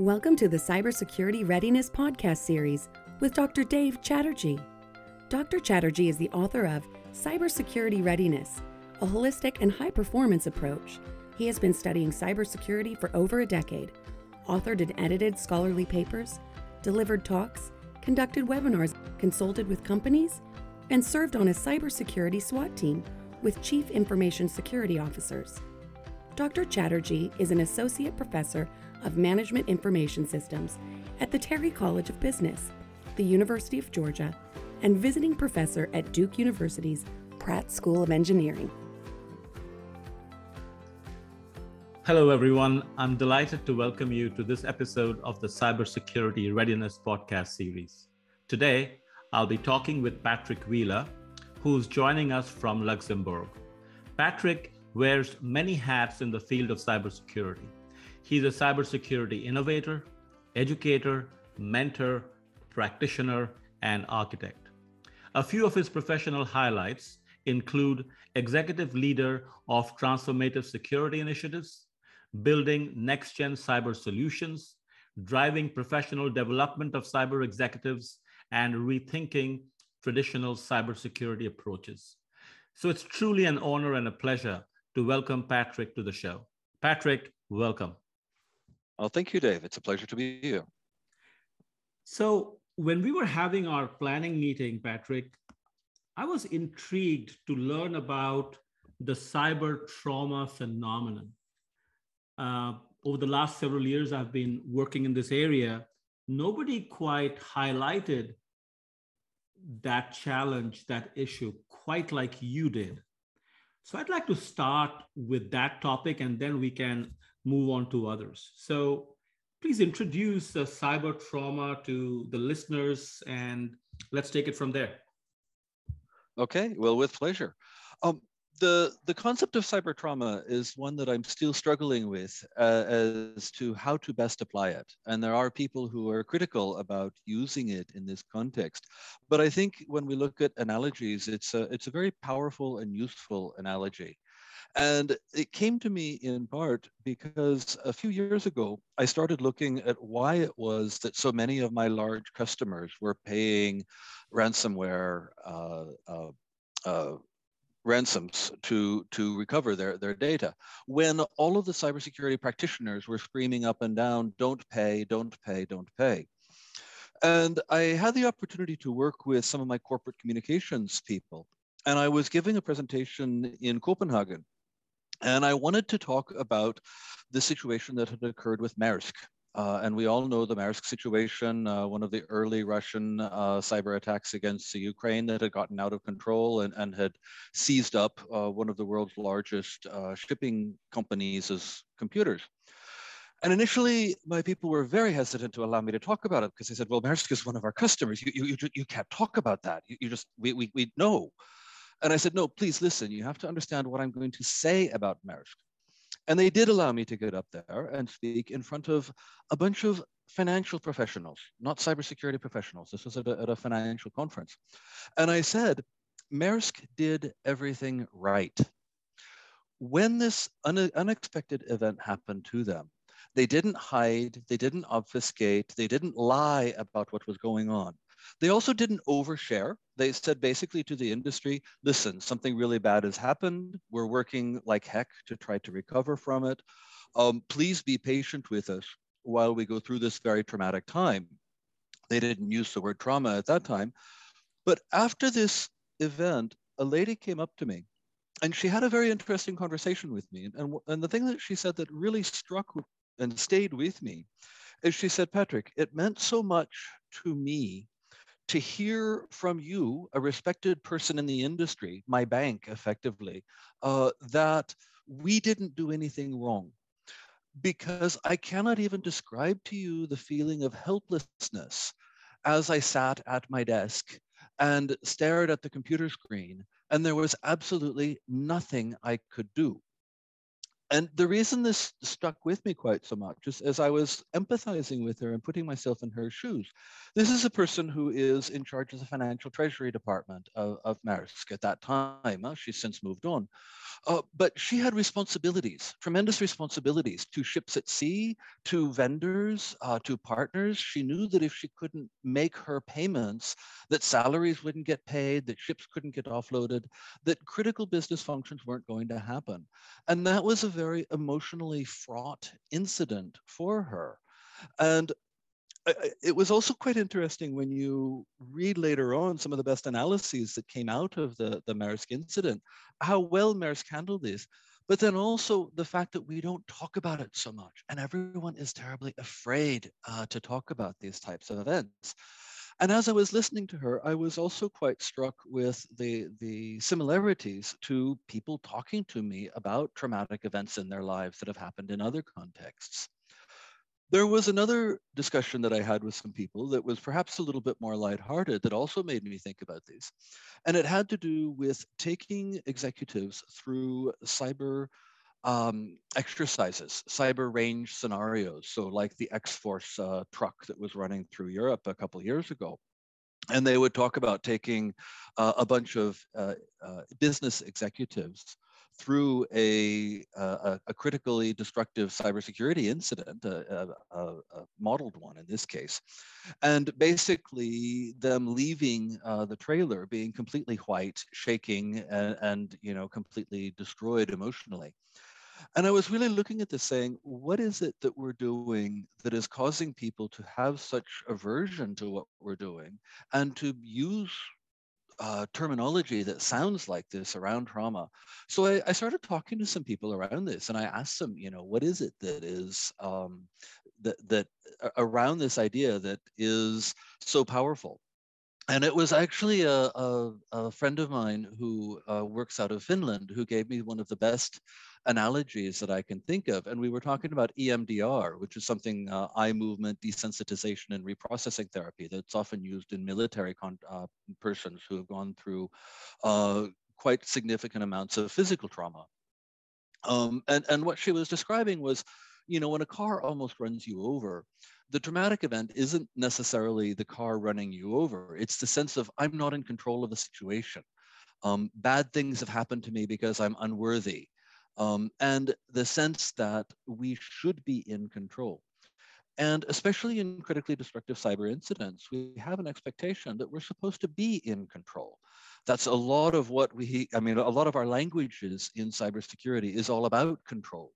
Welcome to the Cybersecurity Readiness Podcast Series with Dr. Dave Chatterjee. Dr. Chatterjee is the author of Cybersecurity Readiness, a holistic and high performance approach. He has been studying cybersecurity for over a decade, authored and edited scholarly papers, delivered talks, conducted webinars, consulted with companies, and served on a cybersecurity SWAT team with Chief Information Security Officers. Dr. Chatterjee is an associate professor of Management Information Systems at the Terry College of Business, the University of Georgia, and visiting professor at Duke University's Pratt School of Engineering. Hello, everyone. I'm delighted to welcome you to this episode of the Cybersecurity Readiness Podcast series. Today, I'll be talking with Patrick Wheeler, who's joining us from Luxembourg. Patrick wears many hats in the field of cybersecurity. He's a cybersecurity innovator, educator, mentor, practitioner, and architect. A few of his professional highlights include executive leader of transformative security initiatives, building next gen cyber solutions, driving professional development of cyber executives, and rethinking traditional cybersecurity approaches. So it's truly an honor and a pleasure to welcome Patrick to the show. Patrick, welcome. Well, thank you, Dave. It's a pleasure to be here. So, when we were having our planning meeting, Patrick, I was intrigued to learn about the cyber trauma phenomenon. Uh, over the last several years, I've been working in this area. Nobody quite highlighted that challenge, that issue, quite like you did. So I'd like to start with that topic and then we can move on to others. So please introduce uh, cyber trauma to the listeners and let's take it from there. Okay, well, with pleasure. Um, the, the concept of cyber trauma is one that I'm still struggling with uh, as to how to best apply it. And there are people who are critical about using it in this context. But I think when we look at analogies, it's a, it's a very powerful and useful analogy. And it came to me in part because a few years ago, I started looking at why it was that so many of my large customers were paying ransomware uh, uh, uh, ransoms to, to recover their, their data. When all of the cybersecurity practitioners were screaming up and down, don't pay, don't pay, don't pay. And I had the opportunity to work with some of my corporate communications people. And I was giving a presentation in Copenhagen and I wanted to talk about the situation that had occurred with Maersk. Uh, and we all know the Maersk situation, uh, one of the early Russian uh, cyber attacks against the Ukraine that had gotten out of control and, and had seized up uh, one of the world's largest uh, shipping companies' computers. And initially, my people were very hesitant to allow me to talk about it because they said, well, Maersk is one of our customers. You, you, you, can't talk about that. You, you just, we, we, we know. And I said, no, please listen. You have to understand what I'm going to say about Maersk. And they did allow me to get up there and speak in front of a bunch of financial professionals, not cybersecurity professionals. This was at a, at a financial conference. And I said, Maersk did everything right. When this un unexpected event happened to them, they didn't hide, they didn't obfuscate, they didn't lie about what was going on. They also didn't overshare. They said basically to the industry, listen, something really bad has happened. We're working like heck to try to recover from it. Um, please be patient with us while we go through this very traumatic time. They didn't use the word trauma at that time. But after this event, a lady came up to me and she had a very interesting conversation with me. And, and the thing that she said that really struck and stayed with me is she said, Patrick, it meant so much to me to hear from you, a respected person in the industry, my bank effectively, uh, that we didn't do anything wrong. Because I cannot even describe to you the feeling of helplessness as I sat at my desk and stared at the computer screen, and there was absolutely nothing I could do and the reason this stuck with me quite so much is as I was empathizing with her and putting myself in her shoes. This is a person who is in charge of the financial treasury department of, of Maersk at that time. she's since moved on. Uh, but she had responsibilities, tremendous responsibilities to ships at sea, to vendors, uh, to partners. She knew that if she couldn't make her payments, that salaries wouldn't get paid, that ships couldn't get offloaded, that critical business functions weren't going to happen. And that was a very emotionally fraught incident for her. And it was also quite interesting when you read later on some of the best analyses that came out of the, the Maersk incident, how well Maersk handled this, but then also the fact that we don't talk about it so much and everyone is terribly afraid uh, to talk about these types of events. And as I was listening to her, I was also quite struck with the, the similarities to people talking to me about traumatic events in their lives that have happened in other contexts. There was another discussion that I had with some people that was perhaps a little bit more lighthearted that also made me think about these. And it had to do with taking executives through cyber um, exercises, cyber range scenarios. So like the X-Force uh, truck that was running through Europe a couple years ago. And they would talk about taking uh, a bunch of uh, uh business executives through a, a, a critically destructive cybersecurity incident, a, a, modeled one in this case, and basically them leaving uh, the trailer being completely white, shaking, and, and you know completely destroyed emotionally. And I was really looking at this saying, what is it that we're doing that is causing people to have such aversion to what we're doing and to use uh, terminology that sounds like this around trauma. So I, I, started talking to some people around this, and I asked them, you know, what is it that is um, that that around this idea that is so powerful? And it was actually a, a, a friend of mine who uh, works out of Finland who gave me one of the best analogies that I can think of. And we were talking about EMDR, which is something uh, eye movement desensitization and reprocessing therapy that's often used in military uh, persons who have gone through uh, quite significant amounts of physical trauma. Um, and, and what she was describing was, you know, when a car almost runs you over, the traumatic event isn't necessarily the car running you over. It's the sense of I'm not in control of the situation. Um, bad things have happened to me because I'm unworthy um, and the sense that we should be in control. And especially in critically destructive cyber incidents, we have an expectation that we're supposed to be in control. That's a lot of what we, I mean, a lot of our languages in cybersecurity is all about controls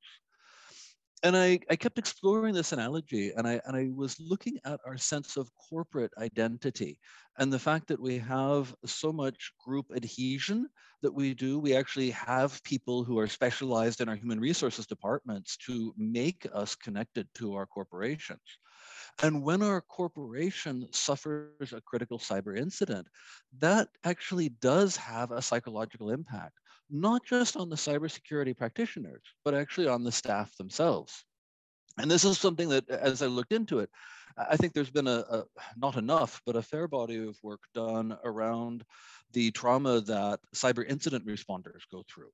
and I, I kept exploring this analogy and I, and I was looking at our sense of corporate identity and the fact that we have so much group adhesion that we do. We actually have people who are specialized in our human resources departments to make us connected to our corporations. And when our corporation suffers a critical cyber incident, that actually does have a psychological impact not just on the cybersecurity practitioners, but actually on the staff themselves. And this is something that, as I looked into it, I think there's been a, a, not enough, but a fair body of work done around the trauma that cyber incident responders go through.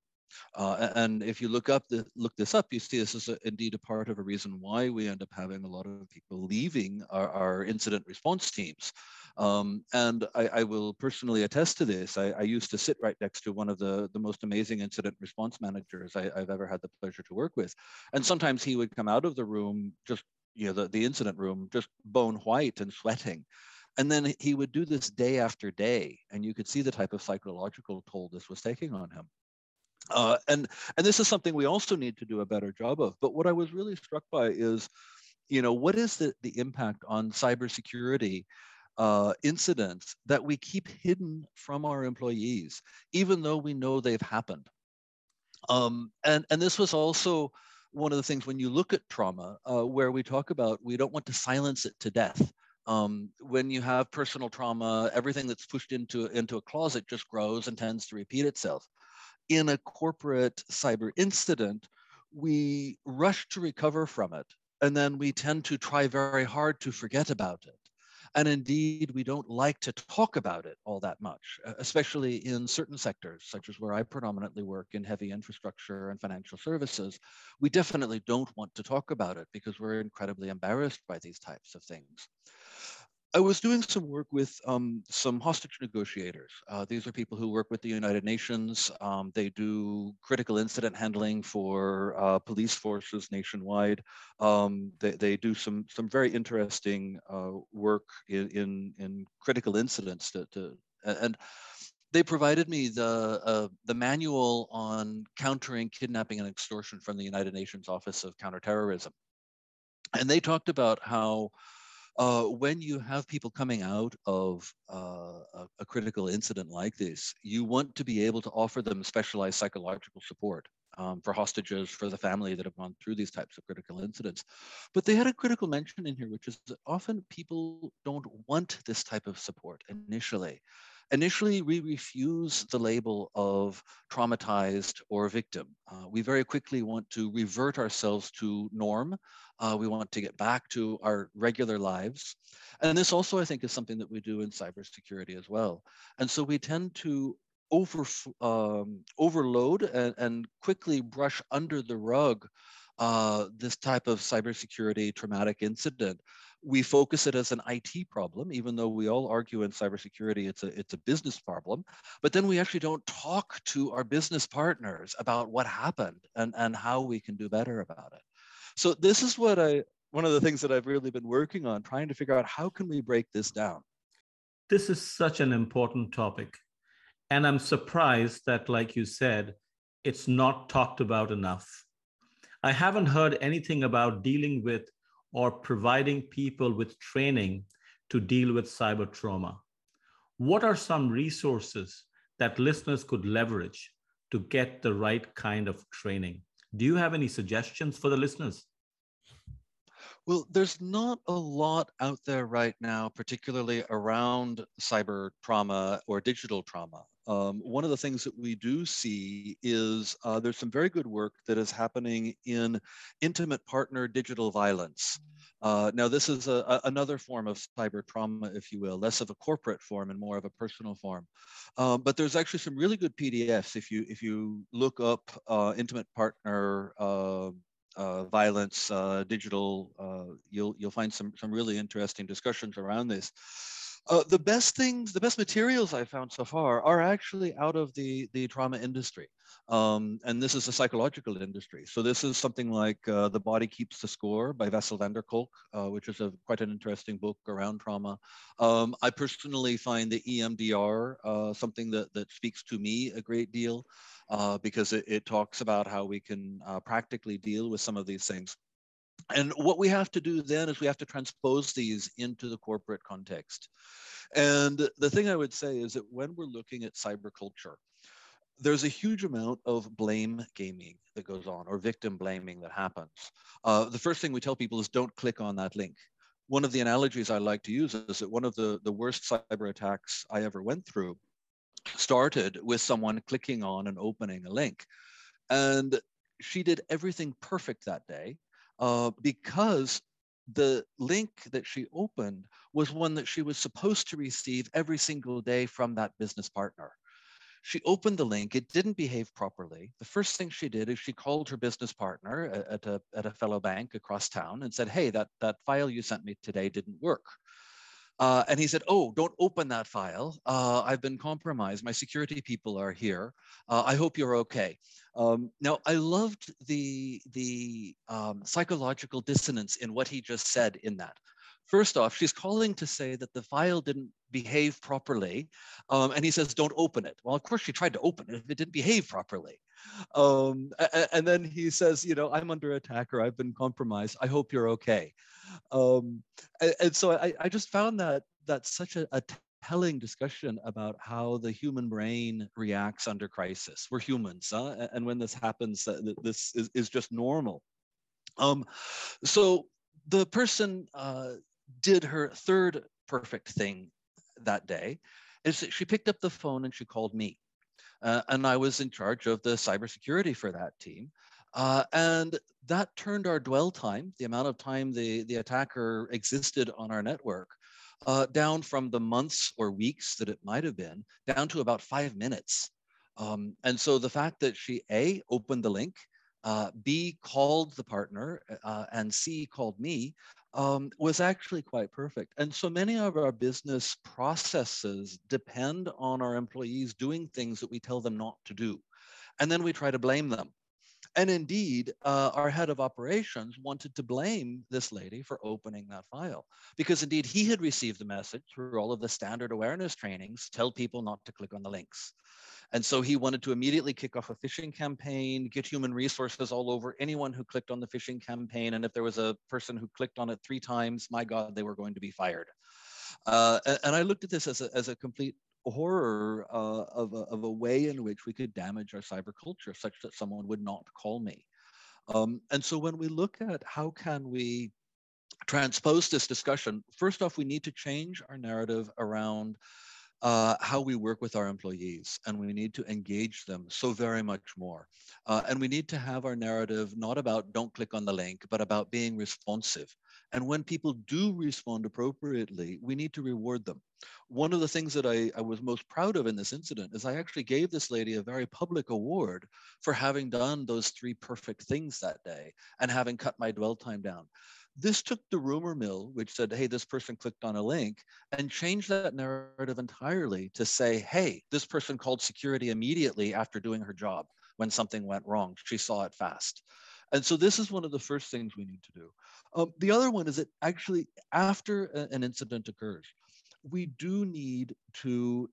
Uh, and if you look up the, look this up, you see this is a, indeed a part of a reason why we end up having a lot of people leaving our, our incident response teams. Um, and I, I, will personally attest to this. I, I, used to sit right next to one of the, the most amazing incident response managers I, have ever had the pleasure to work with. And sometimes he would come out of the room, just, you know, the, the incident room, just bone white and sweating. And then he would do this day after day. And you could see the type of psychological toll this was taking on him. Uh, and and this is something we also need to do a better job of. But what I was really struck by is, you know, what is the, the impact on cybersecurity uh, incidents that we keep hidden from our employees, even though we know they've happened. Um, and, and this was also one of the things when you look at trauma, uh, where we talk about we don't want to silence it to death. Um, when you have personal trauma, everything that's pushed into, into a closet just grows and tends to repeat itself in a corporate cyber incident, we rush to recover from it. And then we tend to try very hard to forget about it. And indeed, we don't like to talk about it all that much, especially in certain sectors, such as where I predominantly work in heavy infrastructure and financial services. We definitely don't want to talk about it because we're incredibly embarrassed by these types of things. I was doing some work with um, some hostage negotiators. Uh, these are people who work with the United Nations. Um, they do critical incident handling for uh, police forces nationwide. Um, they, they do some some very interesting uh, work in, in, in critical incidents to, to and they provided me the uh, the manual on countering kidnapping and extortion from the United Nations Office of Counterterrorism, and they talked about how uh, when you have people coming out of uh, a, a, critical incident like this, you want to be able to offer them specialized psychological support um, for hostages, for the family that have gone through these types of critical incidents. But they had a critical mention in here, which is that often people don't want this type of support initially. Initially, we refuse the label of traumatized or victim. Uh, we very quickly want to revert ourselves to norm. Uh, we want to get back to our regular lives. And this also, I think, is something that we do in cybersecurity as well. And so we tend to over, um, overload and, and quickly brush under the rug uh, this type of cybersecurity traumatic incident we focus it as an IT problem, even though we all argue in cybersecurity it's a it's a business problem. But then we actually don't talk to our business partners about what happened and, and how we can do better about it. So this is what I one of the things that I've really been working on, trying to figure out how can we break this down. This is such an important topic. And I'm surprised that, like you said, it's not talked about enough. I haven't heard anything about dealing with or providing people with training to deal with cyber trauma. What are some resources that listeners could leverage to get the right kind of training? Do you have any suggestions for the listeners? Well, there's not a lot out there right now, particularly around cyber trauma or digital trauma. Um, one of the things that we do see is uh, there's some very good work that is happening in intimate partner digital violence. Uh, now, this is a, a, another form of cyber trauma, if you will, less of a corporate form and more of a personal form. Um, but there's actually some really good PDFs if you if you look up uh, intimate partner uh, uh, violence, uh, digital, uh, you'll you'll find some some really interesting discussions around this. Uh, the best things, the best materials I found so far are actually out of the, the trauma industry. Um, and this is a psychological industry. So this is something like uh, The Body Keeps the Score by Bessel van der Kolk, uh, which is a, quite an interesting book around trauma. Um, I personally find the EMDR uh, something that, that speaks to me a great deal uh, because it, it, talks about how we can uh, practically deal with some of these things. And what we have to do then is we have to transpose these into the corporate context. And the thing I would say is that when we're looking at cyber culture, there's a huge amount of blame gaming that goes on or victim blaming that happens. Uh, the first thing we tell people is don't click on that link. One of the analogies I like to use is that one of the, the worst cyber attacks I ever went through started with someone clicking on and opening a link. And she did everything perfect that day uh, because the link that she opened was one that she was supposed to receive every single day from that business partner. She opened the link, it didn't behave properly. The first thing she did is she called her business partner at a, at a fellow bank across town and said, Hey, that, that file you sent me today didn't work. Uh, and he said, Oh, don't open that file. Uh, I've been compromised. My security people are here. Uh, I hope you're okay. Um, now, I loved the, the um, psychological dissonance in what he just said in that. First off, she's calling to say that the file didn't behave properly. Um, and he says, don't open it. Well, of course, she tried to open it if it didn't behave properly. Um, and then he says, you know, I'm under attack or I've been compromised. I hope you're okay. Um, and, so I, I, just found that that's such a, a telling discussion about how the human brain reacts under crisis. We're humans, huh? and when this happens, uh, this is, is just normal. Um, so the person uh, did her third perfect thing that day is she picked up the phone and she called me. Uh, and I was in charge of the cybersecurity for that team. Uh, and that turned our dwell time, the amount of time the, the attacker existed on our network, uh, down from the months or weeks that it might have been, down to about five minutes. Um, and so the fact that she A, opened the link, uh, B, called the partner, uh, and C, called me, um, was actually quite perfect. And so many of our business processes depend on our employees doing things that we tell them not to do. And then we try to blame them. And indeed, uh, our head of operations wanted to blame this lady for opening that file because indeed he had received the message through all of the standard awareness trainings tell people not to click on the links. And so he wanted to immediately kick off a phishing campaign, get human resources all over anyone who clicked on the phishing campaign. And if there was a person who clicked on it three times, my God, they were going to be fired. Uh, and I looked at this as a, as a complete horror uh, of, a, of a way in which we could damage our cyber culture such that someone would not call me. Um, and so when we look at how can we transpose this discussion, first off, we need to change our narrative around uh, how we work with our employees, and we need to engage them so very much more. Uh, and we need to have our narrative not about don't click on the link, but about being responsive. And when people do respond appropriately, we need to reward them. One of the things that I, I was most proud of in this incident is I actually gave this lady a very public award for having done those three perfect things that day and having cut my dwell time down. This took the rumor mill, which said, hey, this person clicked on a link, and changed that narrative entirely to say, hey, this person called security immediately after doing her job when something went wrong. She saw it fast. And so this is one of the first things we need to do. Um, the other one is that actually after a, an incident occurs, we do need to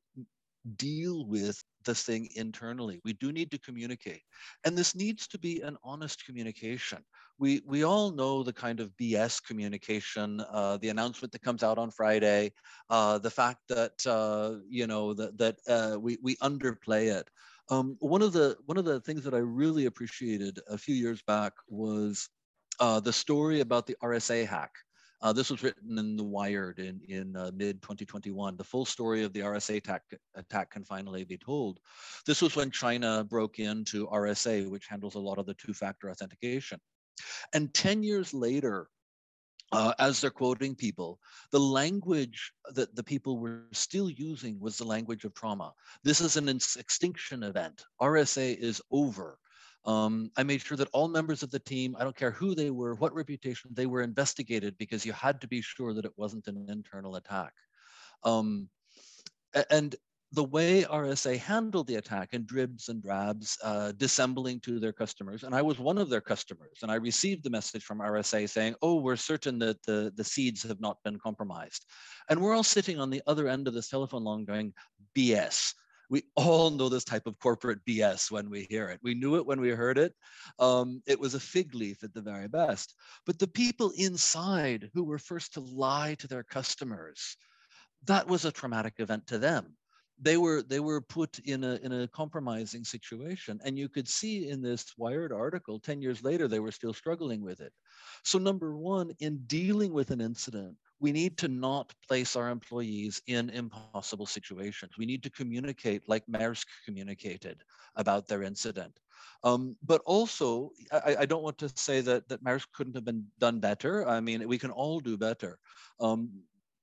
deal with the thing internally. We do need to communicate. And this needs to be an honest communication. We, we all know the kind of BS communication, uh, the announcement that comes out on Friday, uh, the fact that, uh, you know, that, that uh, we, we underplay it. Um, one, of the, one of the things that I really appreciated a few years back was uh, the story about the RSA hack. Uh, this was written in the Wired in, in uh, mid 2021. The full story of the RSA attack, attack can finally be told. This was when China broke into RSA, which handles a lot of the two factor authentication. And 10 years later, uh, as they're quoting people, the language that the people were still using was the language of trauma. This is an extinction event. RSA is over. Um, I made sure that all members of the team, I don't care who they were, what reputation, they were investigated because you had to be sure that it wasn't an internal attack. Um, and the way RSA handled the attack in dribs and drabs, uh, dissembling to their customers, and I was one of their customers, and I received the message from RSA saying, "Oh, we're certain that the the seeds have not been compromised," and we're all sitting on the other end of this telephone line going, "BS." We all know this type of corporate BS when we hear it. We knew it when we heard it. Um, it was a fig leaf at the very best. But the people inside who were first to lie to their customers, that was a traumatic event to them they were they were put in a in a compromising situation and you could see in this wired article 10 years later they were still struggling with it. So number one in dealing with an incident we need to not place our employees in impossible situations. We need to communicate like maersk communicated about their incident. Um, but also I, I, don't want to say that that maersk couldn't have been done better. I mean we can all do better. Um,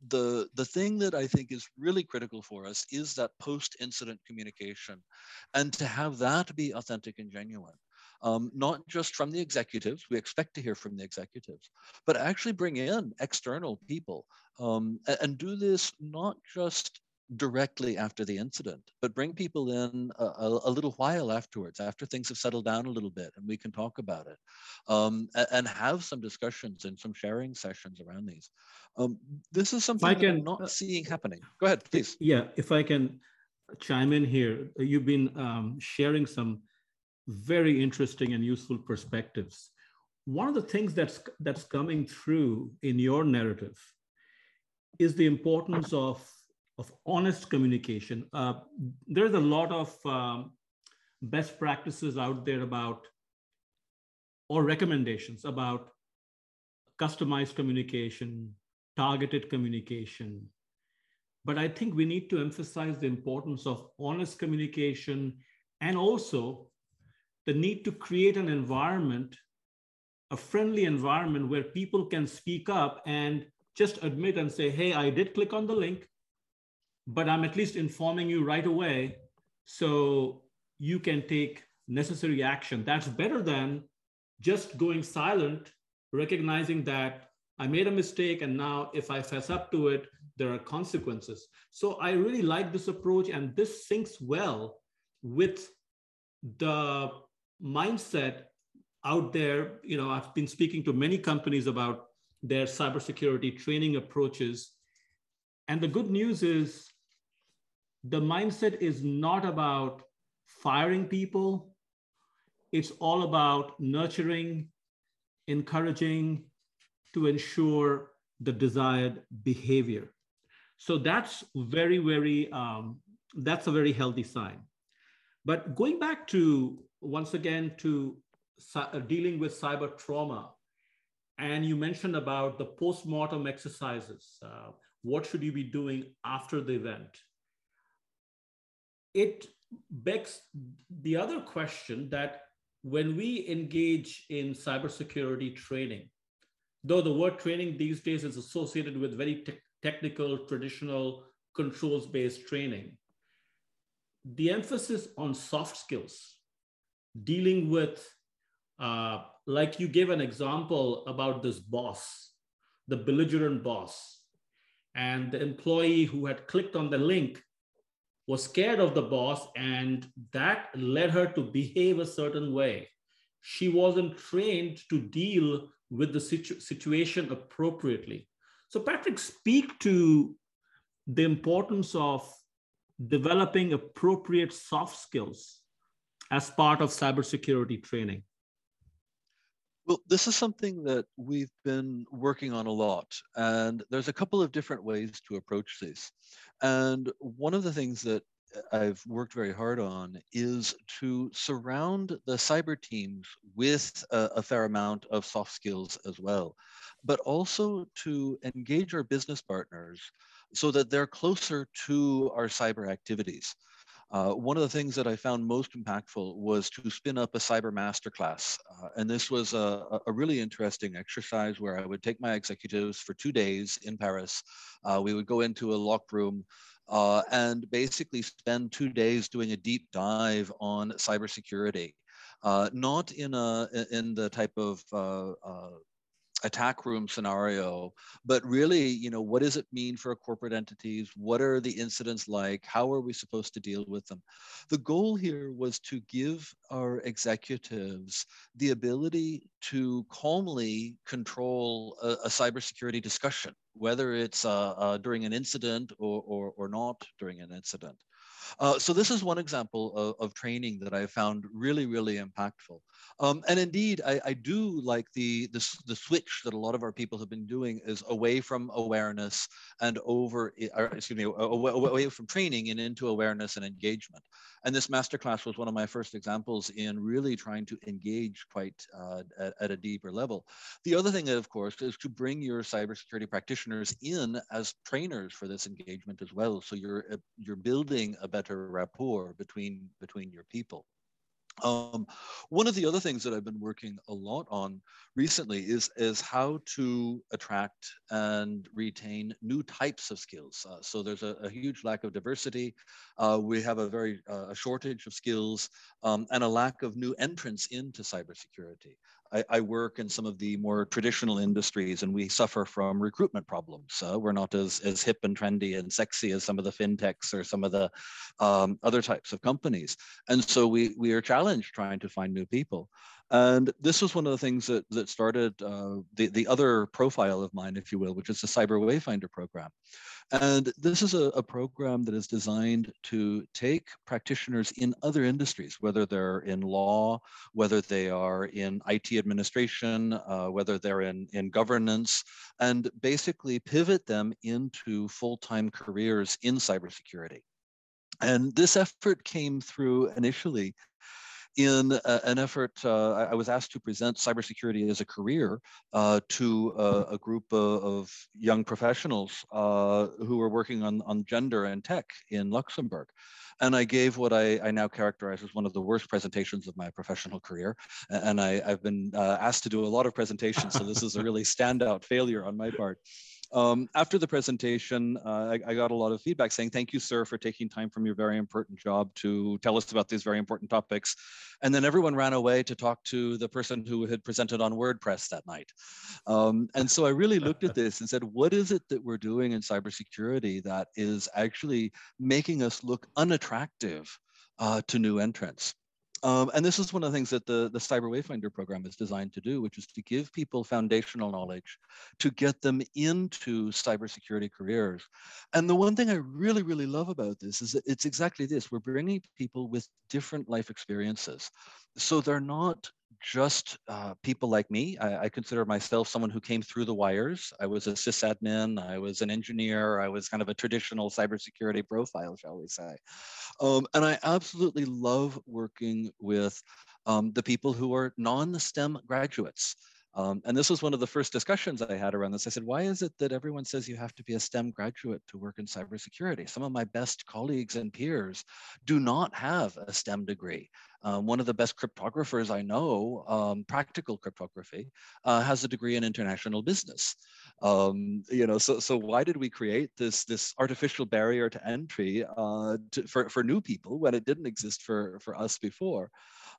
the the thing that I think is really critical for us is that post-incident communication, and to have that be authentic and genuine. Um, not just from the executives, we expect to hear from the executives, but actually bring in external people um, and, and, do this not just directly after the incident, but bring people in a, a, a, little while afterwards, after things have settled down a little bit, and we can talk about it, um, and, and, have some discussions and some sharing sessions around these. Um, this is something I can, I'm not uh, seeing happening. Go ahead, please. Yeah, if I can chime in here, you've been um, sharing some very interesting and useful perspectives. One of the things that's that's coming through in your narrative is the importance of of honest communication. Uh, there's a lot of um, best practices out there about, or recommendations about customized communication, targeted communication. But I think we need to emphasize the importance of honest communication and also the need to create an environment, a friendly environment where people can speak up and just admit and say, hey, I did click on the link but I'm at least informing you right away so you can take necessary action. That's better than just going silent, recognizing that I made a mistake, and now if I fess up to it, there are consequences. So I really like this approach, and this syncs well with the mindset out there. You know, I've been speaking to many companies about their cybersecurity training approaches. And the good news is the mindset is not about firing people, it's all about nurturing, encouraging to ensure the desired behavior. So that's very, very, um, that's a very healthy sign. But going back to, once again, to uh, dealing with cyber trauma, and you mentioned about the post-mortem exercises. Uh, what should you be doing after the event? It begs the other question that when we engage in cybersecurity training, though the word training these days is associated with very te- technical, traditional, controls based training, the emphasis on soft skills, dealing with, uh, like you gave an example about this boss, the belligerent boss, and the employee who had clicked on the link was scared of the boss, and that led her to behave a certain way. She wasn't trained to deal with the situ- situation appropriately. So, Patrick, speak to the importance of developing appropriate soft skills as part of cybersecurity training. Well, this is something that we've been working on a lot, and there's a couple of different ways to approach this. And one of the things that I've worked very hard on is to surround the cyber teams with a, a, fair amount of soft skills as well, but also to engage our business partners so that they're closer to our cyber activities. Uh, one of the things that I found most impactful was to spin up a cyber masterclass. Uh, and this was a, a, really interesting exercise where I would take my executives for two days in Paris. Uh, we would go into a locked room uh, and basically spend two days doing a deep dive on cybersecurity. Uh, not in a in the type of uh, attack room scenario, but really, you know, what does it mean for corporate entities? What are the incidents like? How are we supposed to deal with them? The goal here was to give our executives the ability to calmly control a, a cybersecurity discussion, whether it's uh, uh, during an incident or, or, or not during an incident. Uh, so this is one example of, of, training that I found really, really impactful. Um, and indeed, I, I, do like the, the, the switch that a lot of our people have been doing is away from awareness and over, or, excuse me, away, from training and into awareness and engagement. And this masterclass was one of my first examples in really trying to engage quite uh, at, at, a deeper level. The other thing, of course, is to bring your cybersecurity practitioners in as trainers for this engagement as well. So you're uh, you're building a better rapport between between your people. Um, one of the other things that I've been working a lot on recently is, is how to attract and retain new types of skills. Uh, so there's a, a, huge lack of diversity. Uh, we have a very uh, a shortage of skills um, and a lack of new entrants into cybersecurity. I, I, work in some of the more traditional industries and we suffer from recruitment problems. Uh, we're not as, as hip and trendy and sexy as some of the fintechs or some of the um, other types of companies. And so we, we are challenged trying to find new people. And this was one of the things that, that started uh, the, the other profile of mine, if you will, which is the Cyber Wayfinder program. And this is a, a, program that is designed to take practitioners in other industries, whether they're in law, whether they are in IT administration, uh, whether they're in, in governance, and basically pivot them into full-time careers in cybersecurity. And this effort came through initially in uh, an effort, uh, I was asked to present cybersecurity as a career uh, to a group of young professionals uh, who were working on, on gender and tech in Luxembourg. And I gave what I, I, now characterize as one of the worst presentations of my professional career. And I, have been uh, asked to do a lot of presentations, so this is a really standout failure on my part. Um, after the presentation, uh, I, I, got a lot of feedback saying, thank you, sir, for taking time from your very important job to tell us about these very important topics. And then everyone ran away to talk to the person who had presented on WordPress that night. Um, and so I really looked at this and said, what is it that we're doing in cybersecurity that is actually making us look unattractive uh, to new entrants? Um, and this is one of the things that the, the Cyber Wayfinder program is designed to do, which is to give people foundational knowledge to get them into cybersecurity careers. And the one thing I really, really love about this is that it's exactly this. We're bringing people with different life experiences. So they're not just uh, people like me. I, I, consider myself someone who came through the wires. I was a sysadmin, I was an engineer, I was kind of a traditional cybersecurity profile, shall we say. Um, and I absolutely love working with um, the people who are non-STEM graduates. Um, and this was one of the first discussions I had around this. I said, why is it that everyone says you have to be a STEM graduate to work in cybersecurity? Some of my best colleagues and peers do not have a STEM degree. Um, one of the best cryptographers I know, um, practical cryptography, uh, has a degree in international business. Um, you know, so so why did we create this this artificial barrier to entry uh, to, for for new people when it didn't exist for for us before?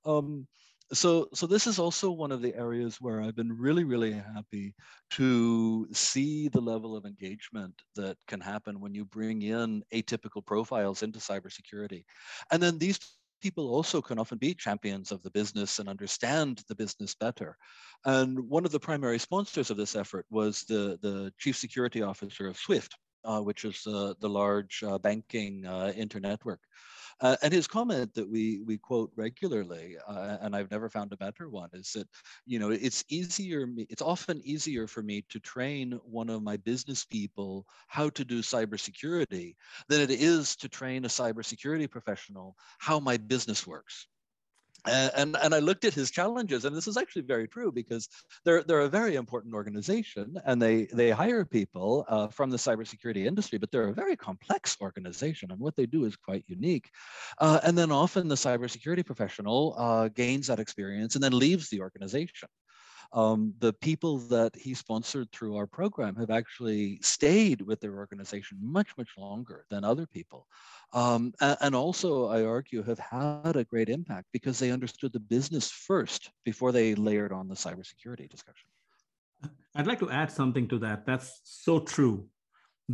Um, so so this is also one of the areas where I've been really really happy to see the level of engagement that can happen when you bring in atypical profiles into cybersecurity, and then these people also can often be champions of the business and understand the business better. And one of the primary sponsors of this effort was the the chief security officer of Swift, uh, which is uh, the large uh, banking uh, internetwork. Uh, and his comment that we we quote regularly, uh, and I've never found a better one, is that you know it's easier. It's often easier for me to train one of my business people how to do cybersecurity than it is to train a cybersecurity professional how my business works and, and I looked at his challenges, and this is actually very true because they're, they're a very important organization and they, they hire people uh, from the cybersecurity industry, but they're a very complex organization and what they do is quite unique. Uh, and then often the cybersecurity professional uh, gains that experience and then leaves the organization um, the people that he sponsored through our program have actually stayed with their organization much, much longer than other people. Um, and, also, I argue, have had a great impact because they understood the business first before they layered on the cybersecurity discussion. I'd like to add something to that. That's so true.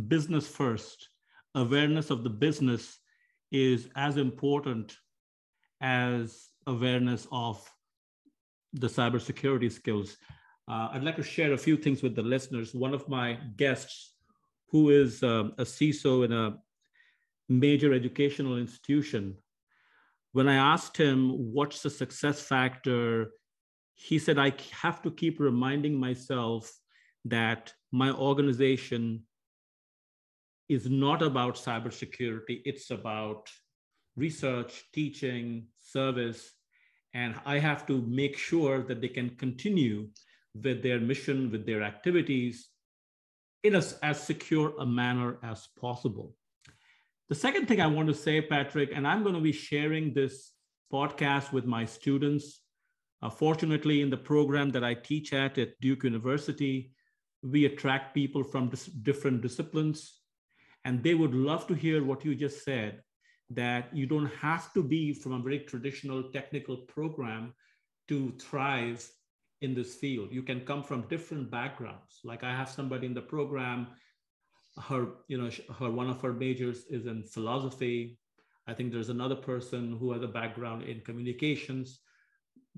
Business first, awareness of the business is as important as awareness of the cybersecurity skills. Uh, I'd like to share a few things with the listeners. One of my guests, who is um, a CISO in a major educational institution, when I asked him what's the success factor, he said, I have to keep reminding myself that my organization is not about cybersecurity, it's about research, teaching, service, and I have to make sure that they can continue with their mission, with their activities in a, as secure a manner as possible. The second thing I want to say, Patrick, and I'm going to be sharing this podcast with my students. Uh, fortunately, in the program that I teach at at Duke University, we attract people from dis- different disciplines, and they would love to hear what you just said that you don't have to be from a very traditional technical program to thrive in this field. You can come from different backgrounds. Like I have somebody in the program, her, you know, her one of her majors is in philosophy. I think there's another person who has a background in communications.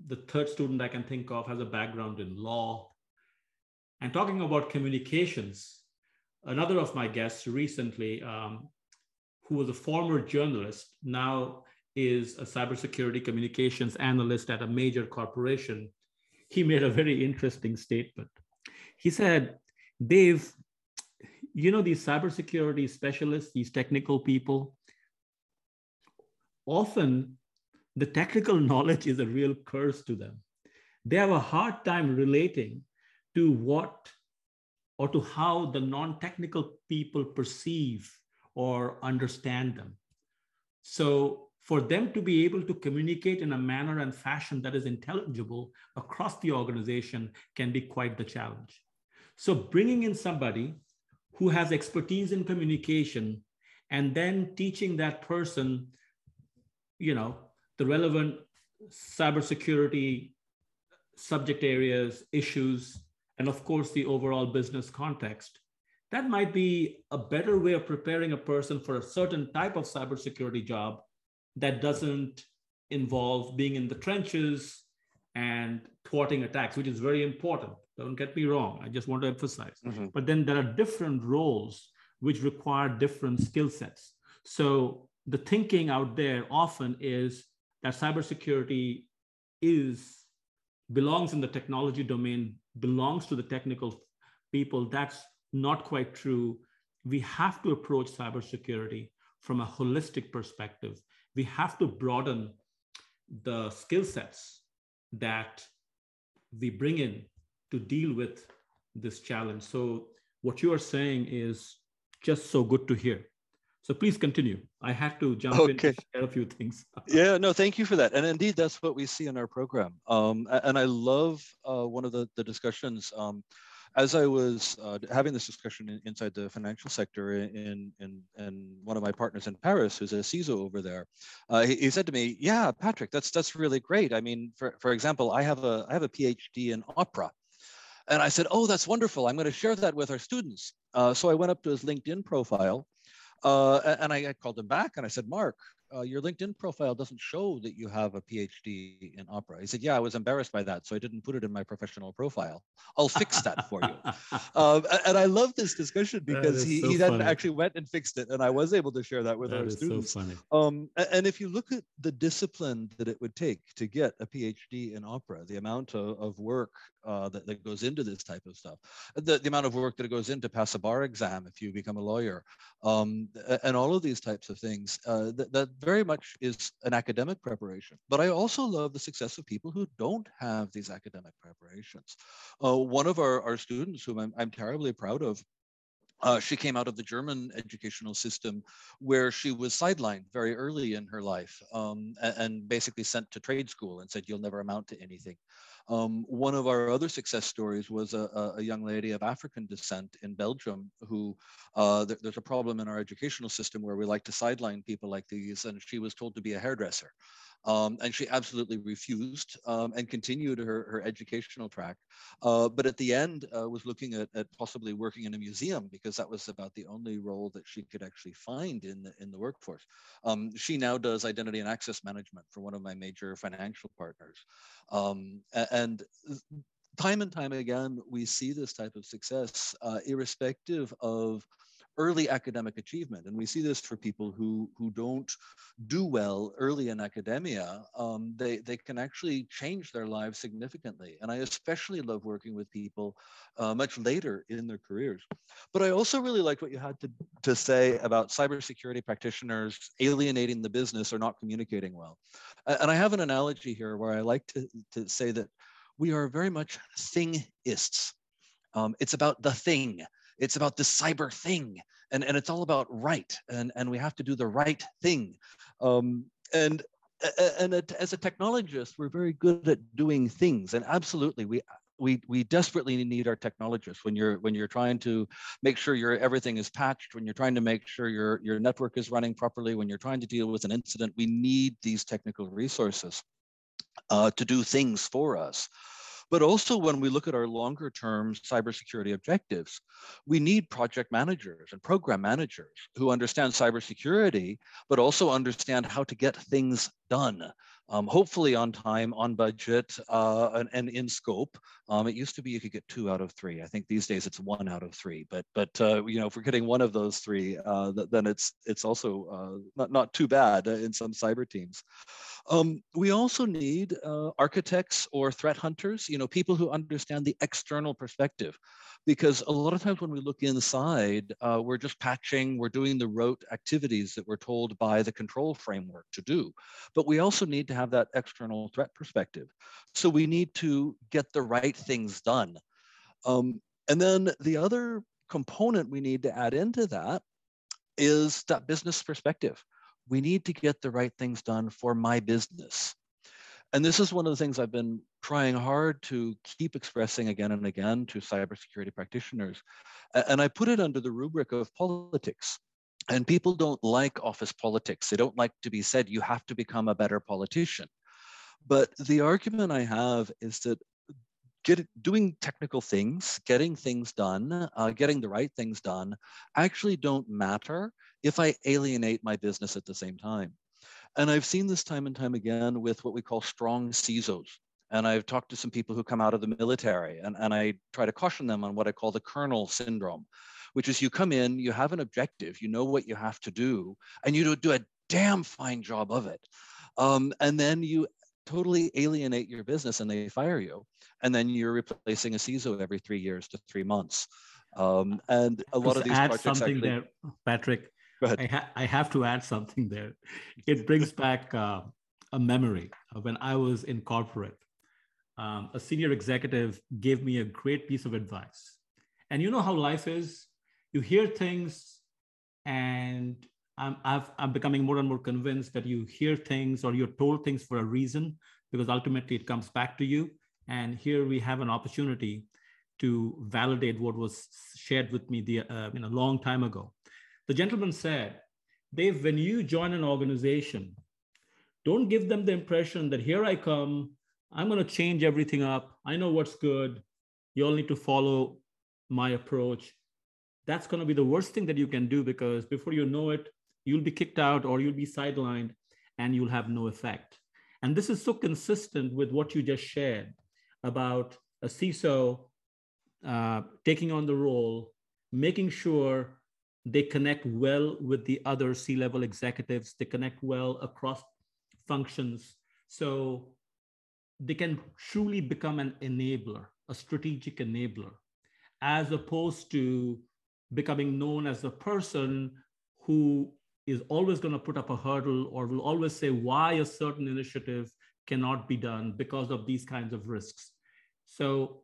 The third student I can think of has a background in law. And talking about communications, another of my guests recently um, who was a former journalist, now is a cybersecurity communications analyst at a major corporation, he made a very interesting statement. He said, Dave, you know, these cybersecurity specialists, these technical people, often the technical knowledge is a real curse to them. They have a hard time relating to what or to how the non technical people perceive or understand them. So for them to be able to communicate in a manner and fashion that is intelligible across the organization can be quite the challenge. So bringing in somebody who has expertise in communication and then teaching that person, you know, the relevant cybersecurity subject areas, issues, and of course the overall business context. That might be a better way of preparing a person for a certain type of cybersecurity job that doesn't involve being in the trenches and thwarting attacks, which is very important. Don't get me wrong. I just want to emphasize. Mm-hmm. But then there are different roles which require different skill sets. So the thinking out there often is that cybersecurity is belongs in the technology domain, belongs to the technical people. That's not quite true. We have to approach cybersecurity from a holistic perspective. We have to broaden the skill sets that we bring in to deal with this challenge. So, what you are saying is just so good to hear. So please continue. I had to jump okay. in to share a few things. yeah, no, thank you for that. And indeed, that's what we see in our program. Um, and I love uh, one of the, the discussions. Um, as I was uh, having this discussion in, inside the financial sector in, in, in one of my partners in Paris, who's a CISO over there, uh, he, he, said to me, "Yeah, Patrick, that's that's really great. I mean, for, for example, I have a I have a PhD in opera." And I said, "Oh, that's wonderful. I'm going to share that with our students." Uh, so I went up to his LinkedIn profile, uh, and I, I, called him back and I said, Mark, uh, your LinkedIn profile doesn't show that you have a PhD in opera. He said, Yeah, I was embarrassed by that, so I didn't put it in my professional profile. I'll fix that for you. um, and I love this discussion because he, so he then actually went and fixed it, and I was able to share that with that our students. So um, and if you look at the discipline that it would take to get a PhD in opera, the amount of, of work uh, that, that goes into this type of stuff, the, the amount of work that goes into pass a bar exam if you become a lawyer, um, and all of these types of things, uh, that, that very much is an academic preparation. But I also love the success of people who don't have these academic preparations. Uh, one of our, our students, whom I'm, I'm terribly proud of, uh, she came out of the German educational system where she was sidelined very early in her life um, and, and, basically sent to trade school and said, You'll never amount to anything. Um, one of our other success stories was a, a, young lady of African descent in Belgium who uh, th- there's a problem in our educational system where we like to sideline people like these, and she was told to be a hairdresser. Um, and she absolutely refused um, and continued her, her educational track. Uh, but at the end, uh, was looking at, at, possibly working in a museum because that was about the only role that she could actually find in the, in the workforce. Um, she now does identity and access management for one of my major financial partners. Um, and time and time again, we see this type of success, uh, irrespective of early academic achievement. And we see this for people who, who don't do well early in academia. Um, they, they can actually change their lives significantly. And I especially love working with people uh, much later in their careers. But I also really liked what you had to, to say about cybersecurity practitioners alienating the business or not communicating well. And I have an analogy here where I like to, to say that we are very much thingists. Um, it's about the thing it's about this cyber thing and, and it's all about right and, and we have to do the right thing. Um, and and as a technologist we're very good at doing things and absolutely we we we desperately need our technologists when you're when you're trying to make sure your everything is patched when you're trying to make sure your your network is running properly when you're trying to deal with an incident we need these technical resources uh, to do things for us but also when we look at our longer term cybersecurity objectives, we need project managers and program managers who understand cybersecurity, but also understand how to get things done um, hopefully on time, on budget, uh, and, and, in scope. Um, it used to be you could get two out of three. I think these days it's one out of three. But but uh, you know if we're getting one of those three, uh, then it's it's also uh, not not too bad uh, in some cyber teams. Um, we also need uh, architects or threat hunters. You know people who understand the external perspective because a lot of times when we look inside, uh, we're just patching, we're doing the rote activities that we're told by the control framework to do. But we also need to have that external threat perspective. So we need to get the right things done. Um, and then the other component we need to add into that is that business perspective. We need to get the right things done for my business. And this is one of the things I've been trying hard to keep expressing again and again to cybersecurity practitioners. And I put it under the rubric of politics. And people don't like office politics. They don't like to be said, you have to become a better politician. But the argument I have is that get, doing technical things, getting things done, uh, getting the right things done, actually don't matter if I alienate my business at the same time. And I've seen this time and time again with what we call strong CISOs. And I've talked to some people who come out of the military, and, and I try to caution them on what I call the colonel syndrome, which is you come in, you have an objective, you know what you have to do, and you do a damn fine job of it. Um, and then you totally alienate your business and they fire you. And then you're replacing a CISO every three years to three months. Um, and a lot Just of these add projects something actually, there, Patrick. Go ahead. I, ha- I have to add something there. It brings back uh, a memory when I was in corporate. Um, a senior executive gave me a great piece of advice. And you know how life is? You hear things, and I'm, I've, I'm becoming more and more convinced that you hear things or you're told things for a reason, because ultimately it comes back to you. And here we have an opportunity to validate what was shared with me the, uh, you know, a long time ago. The gentleman said, Dave, when you join an organization, don't give them the impression that here I come, I'm going to change everything up. I know what's good. You all need to follow my approach. That's going to be the worst thing that you can do because before you know it, you'll be kicked out or you'll be sidelined and you'll have no effect. And this is so consistent with what you just shared about a CISO uh, taking on the role, making sure they connect well with the other C level executives, they connect well across functions. So they can truly become an enabler, a strategic enabler, as opposed to becoming known as the person who is always going to put up a hurdle or will always say why a certain initiative cannot be done because of these kinds of risks. So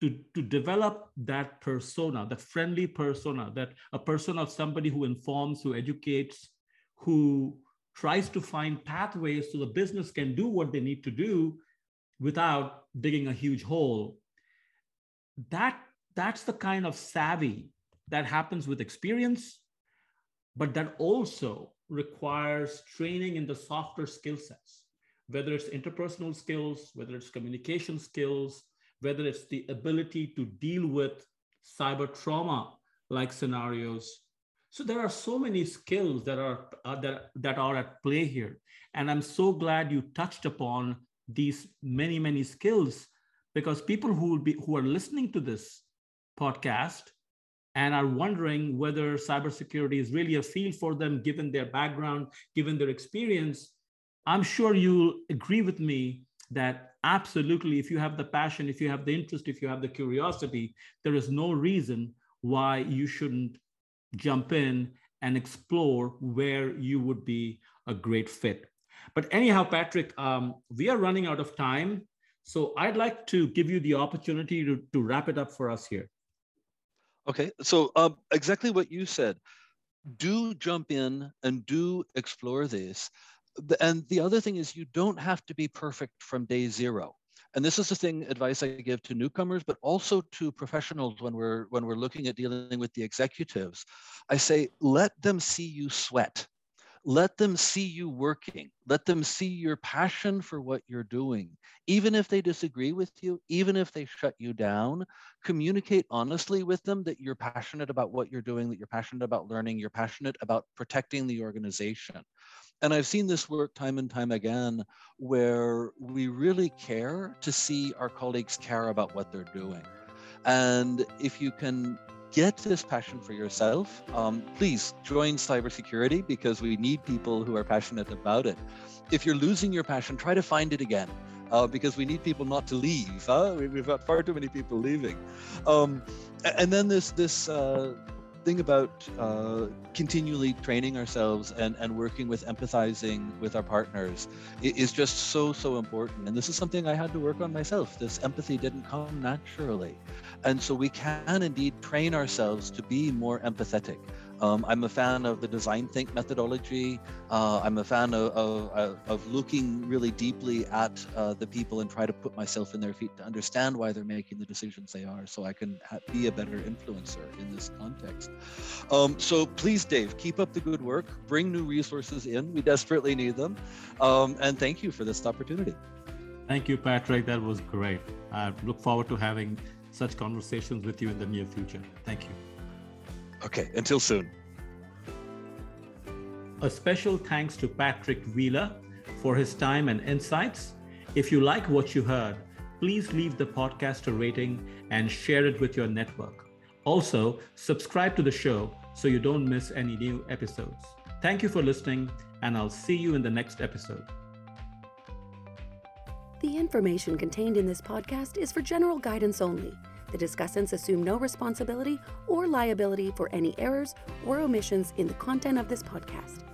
to, to develop that persona, that friendly persona, that a persona of somebody who informs, who educates, who tries to find pathways so the business can do what they need to do without digging a huge hole. That, that's the kind of savvy that happens with experience, but that also requires training in the softer skill sets, whether it's interpersonal skills, whether it's communication skills, whether it's the ability to deal with cyber trauma like scenarios. So there are so many skills that are uh, that, that are at play here. And I'm so glad you touched upon these many, many skills because people who will be who are listening to this podcast and are wondering whether cybersecurity is really a field for them given their background, given their experience, I'm sure you'll agree with me that absolutely, if you have the passion, if you have the interest, if you have the curiosity, there is no reason why you shouldn't jump in and explore where you would be a great fit. But anyhow, Patrick, um, we are running out of time. So I'd like to give you the opportunity to, to wrap it up for us here. Okay, so um, exactly what you said. Do jump in and do explore this and the other thing is you don't have to be perfect from day zero. And this is the thing advice i give to newcomers but also to professionals when we're when we're looking at dealing with the executives. I say let them see you sweat. Let them see you working. Let them see your passion for what you're doing. Even if they disagree with you even if they shut you down communicate honestly with them that you're passionate about what you're doing that you're passionate about learning you're passionate about protecting the organization and I've seen this work time and time again where we really care to see our colleagues care about what they're doing. And if you can get this passion for yourself, um, please join cybersecurity because we need people who are passionate about it. If you're losing your passion, try to find it again. Uh, because we need people not to leave. Huh? We've got far too many people leaving. Um, and then this this uh, thing about uh, continually training ourselves and, and working with empathizing with our partners is just so, so important. And this is something I had to work on myself. This empathy didn't come naturally. And so we can indeed train ourselves to be more empathetic. Um, I'm a fan of the design think methodology. Uh, I'm a fan of, of, of, looking really deeply at uh, the people and try to put myself in their feet to understand why they're making the decisions they are so I can ha- be a better influencer in this context. Um, so please, Dave, keep up the good work. Bring new resources in. We desperately need them. Um, and thank you for this opportunity. Thank you, Patrick. That was great. I look forward to having such conversations with you in the near future. Thank you. Okay, until soon. A special thanks to Patrick Wheeler for his time and insights. If you like what you heard, please leave the podcast a rating and share it with your network. Also, subscribe to the show so you don't miss any new episodes. Thank you for listening, and I'll see you in the next episode. The information contained in this podcast is for general guidance only. The discussants assume no responsibility or liability for any errors or omissions in the content of this podcast.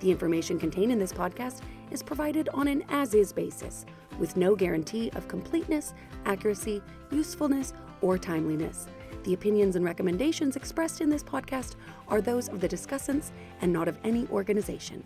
The information contained in this podcast is provided on an as is basis, with no guarantee of completeness, accuracy, usefulness, or timeliness. The opinions and recommendations expressed in this podcast are those of the discussants and not of any organization.